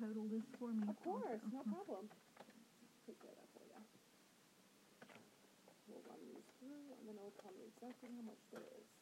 total this for me? Of course, no problem. You. These through, and then it'll tell me exactly how much there is.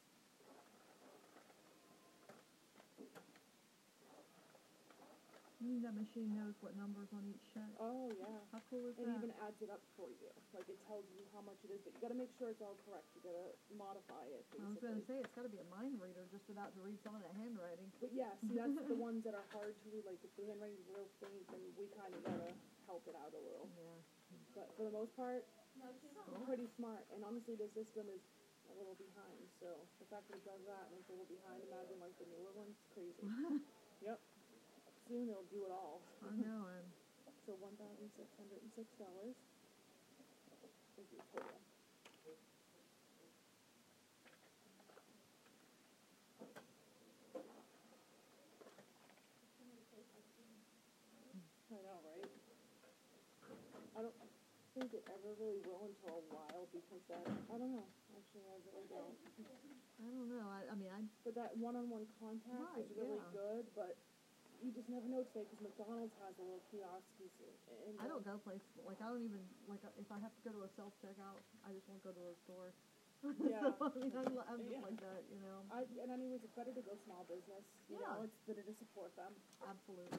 You mean that machine knows what numbers on each check? Oh yeah. How cool is It that? even adds it up for you. Like it tells you how much it is, but you gotta make sure it's all correct. You gotta modify it I was gonna say, it's gotta be a mind reader just about to read some of that handwriting. But yeah, see that's the ones that are hard to read, like if the handwriting's real faint, then we kinda gotta help it out a little. Yeah. But for the most part, Cool. pretty smart. And honestly, the system is a little behind. So the fact that it does that and it's a little behind, imagine like the newer ones, crazy. yep. Soon it'll do it all. I know, and So one thousand six hundred and six dollars is your total. I know, right? I don't think it ever really will until a while because that I don't know. Actually, I really don't. I don't know, I, I mean, I, But that one-on-one contact Right, is really yeah. good. But you just never know today because McDonald's has a little kiosk. And I don't uh, go places, like, I don't even, like, uh, if I have to go to a self-checkout, I just won't go to a store. Yeah. So, I mean, I'm, I'm just Yeah. like that, you know? I, and anyways, it's better to go small business. You know, Yeah. it's better to support them. Absolutely.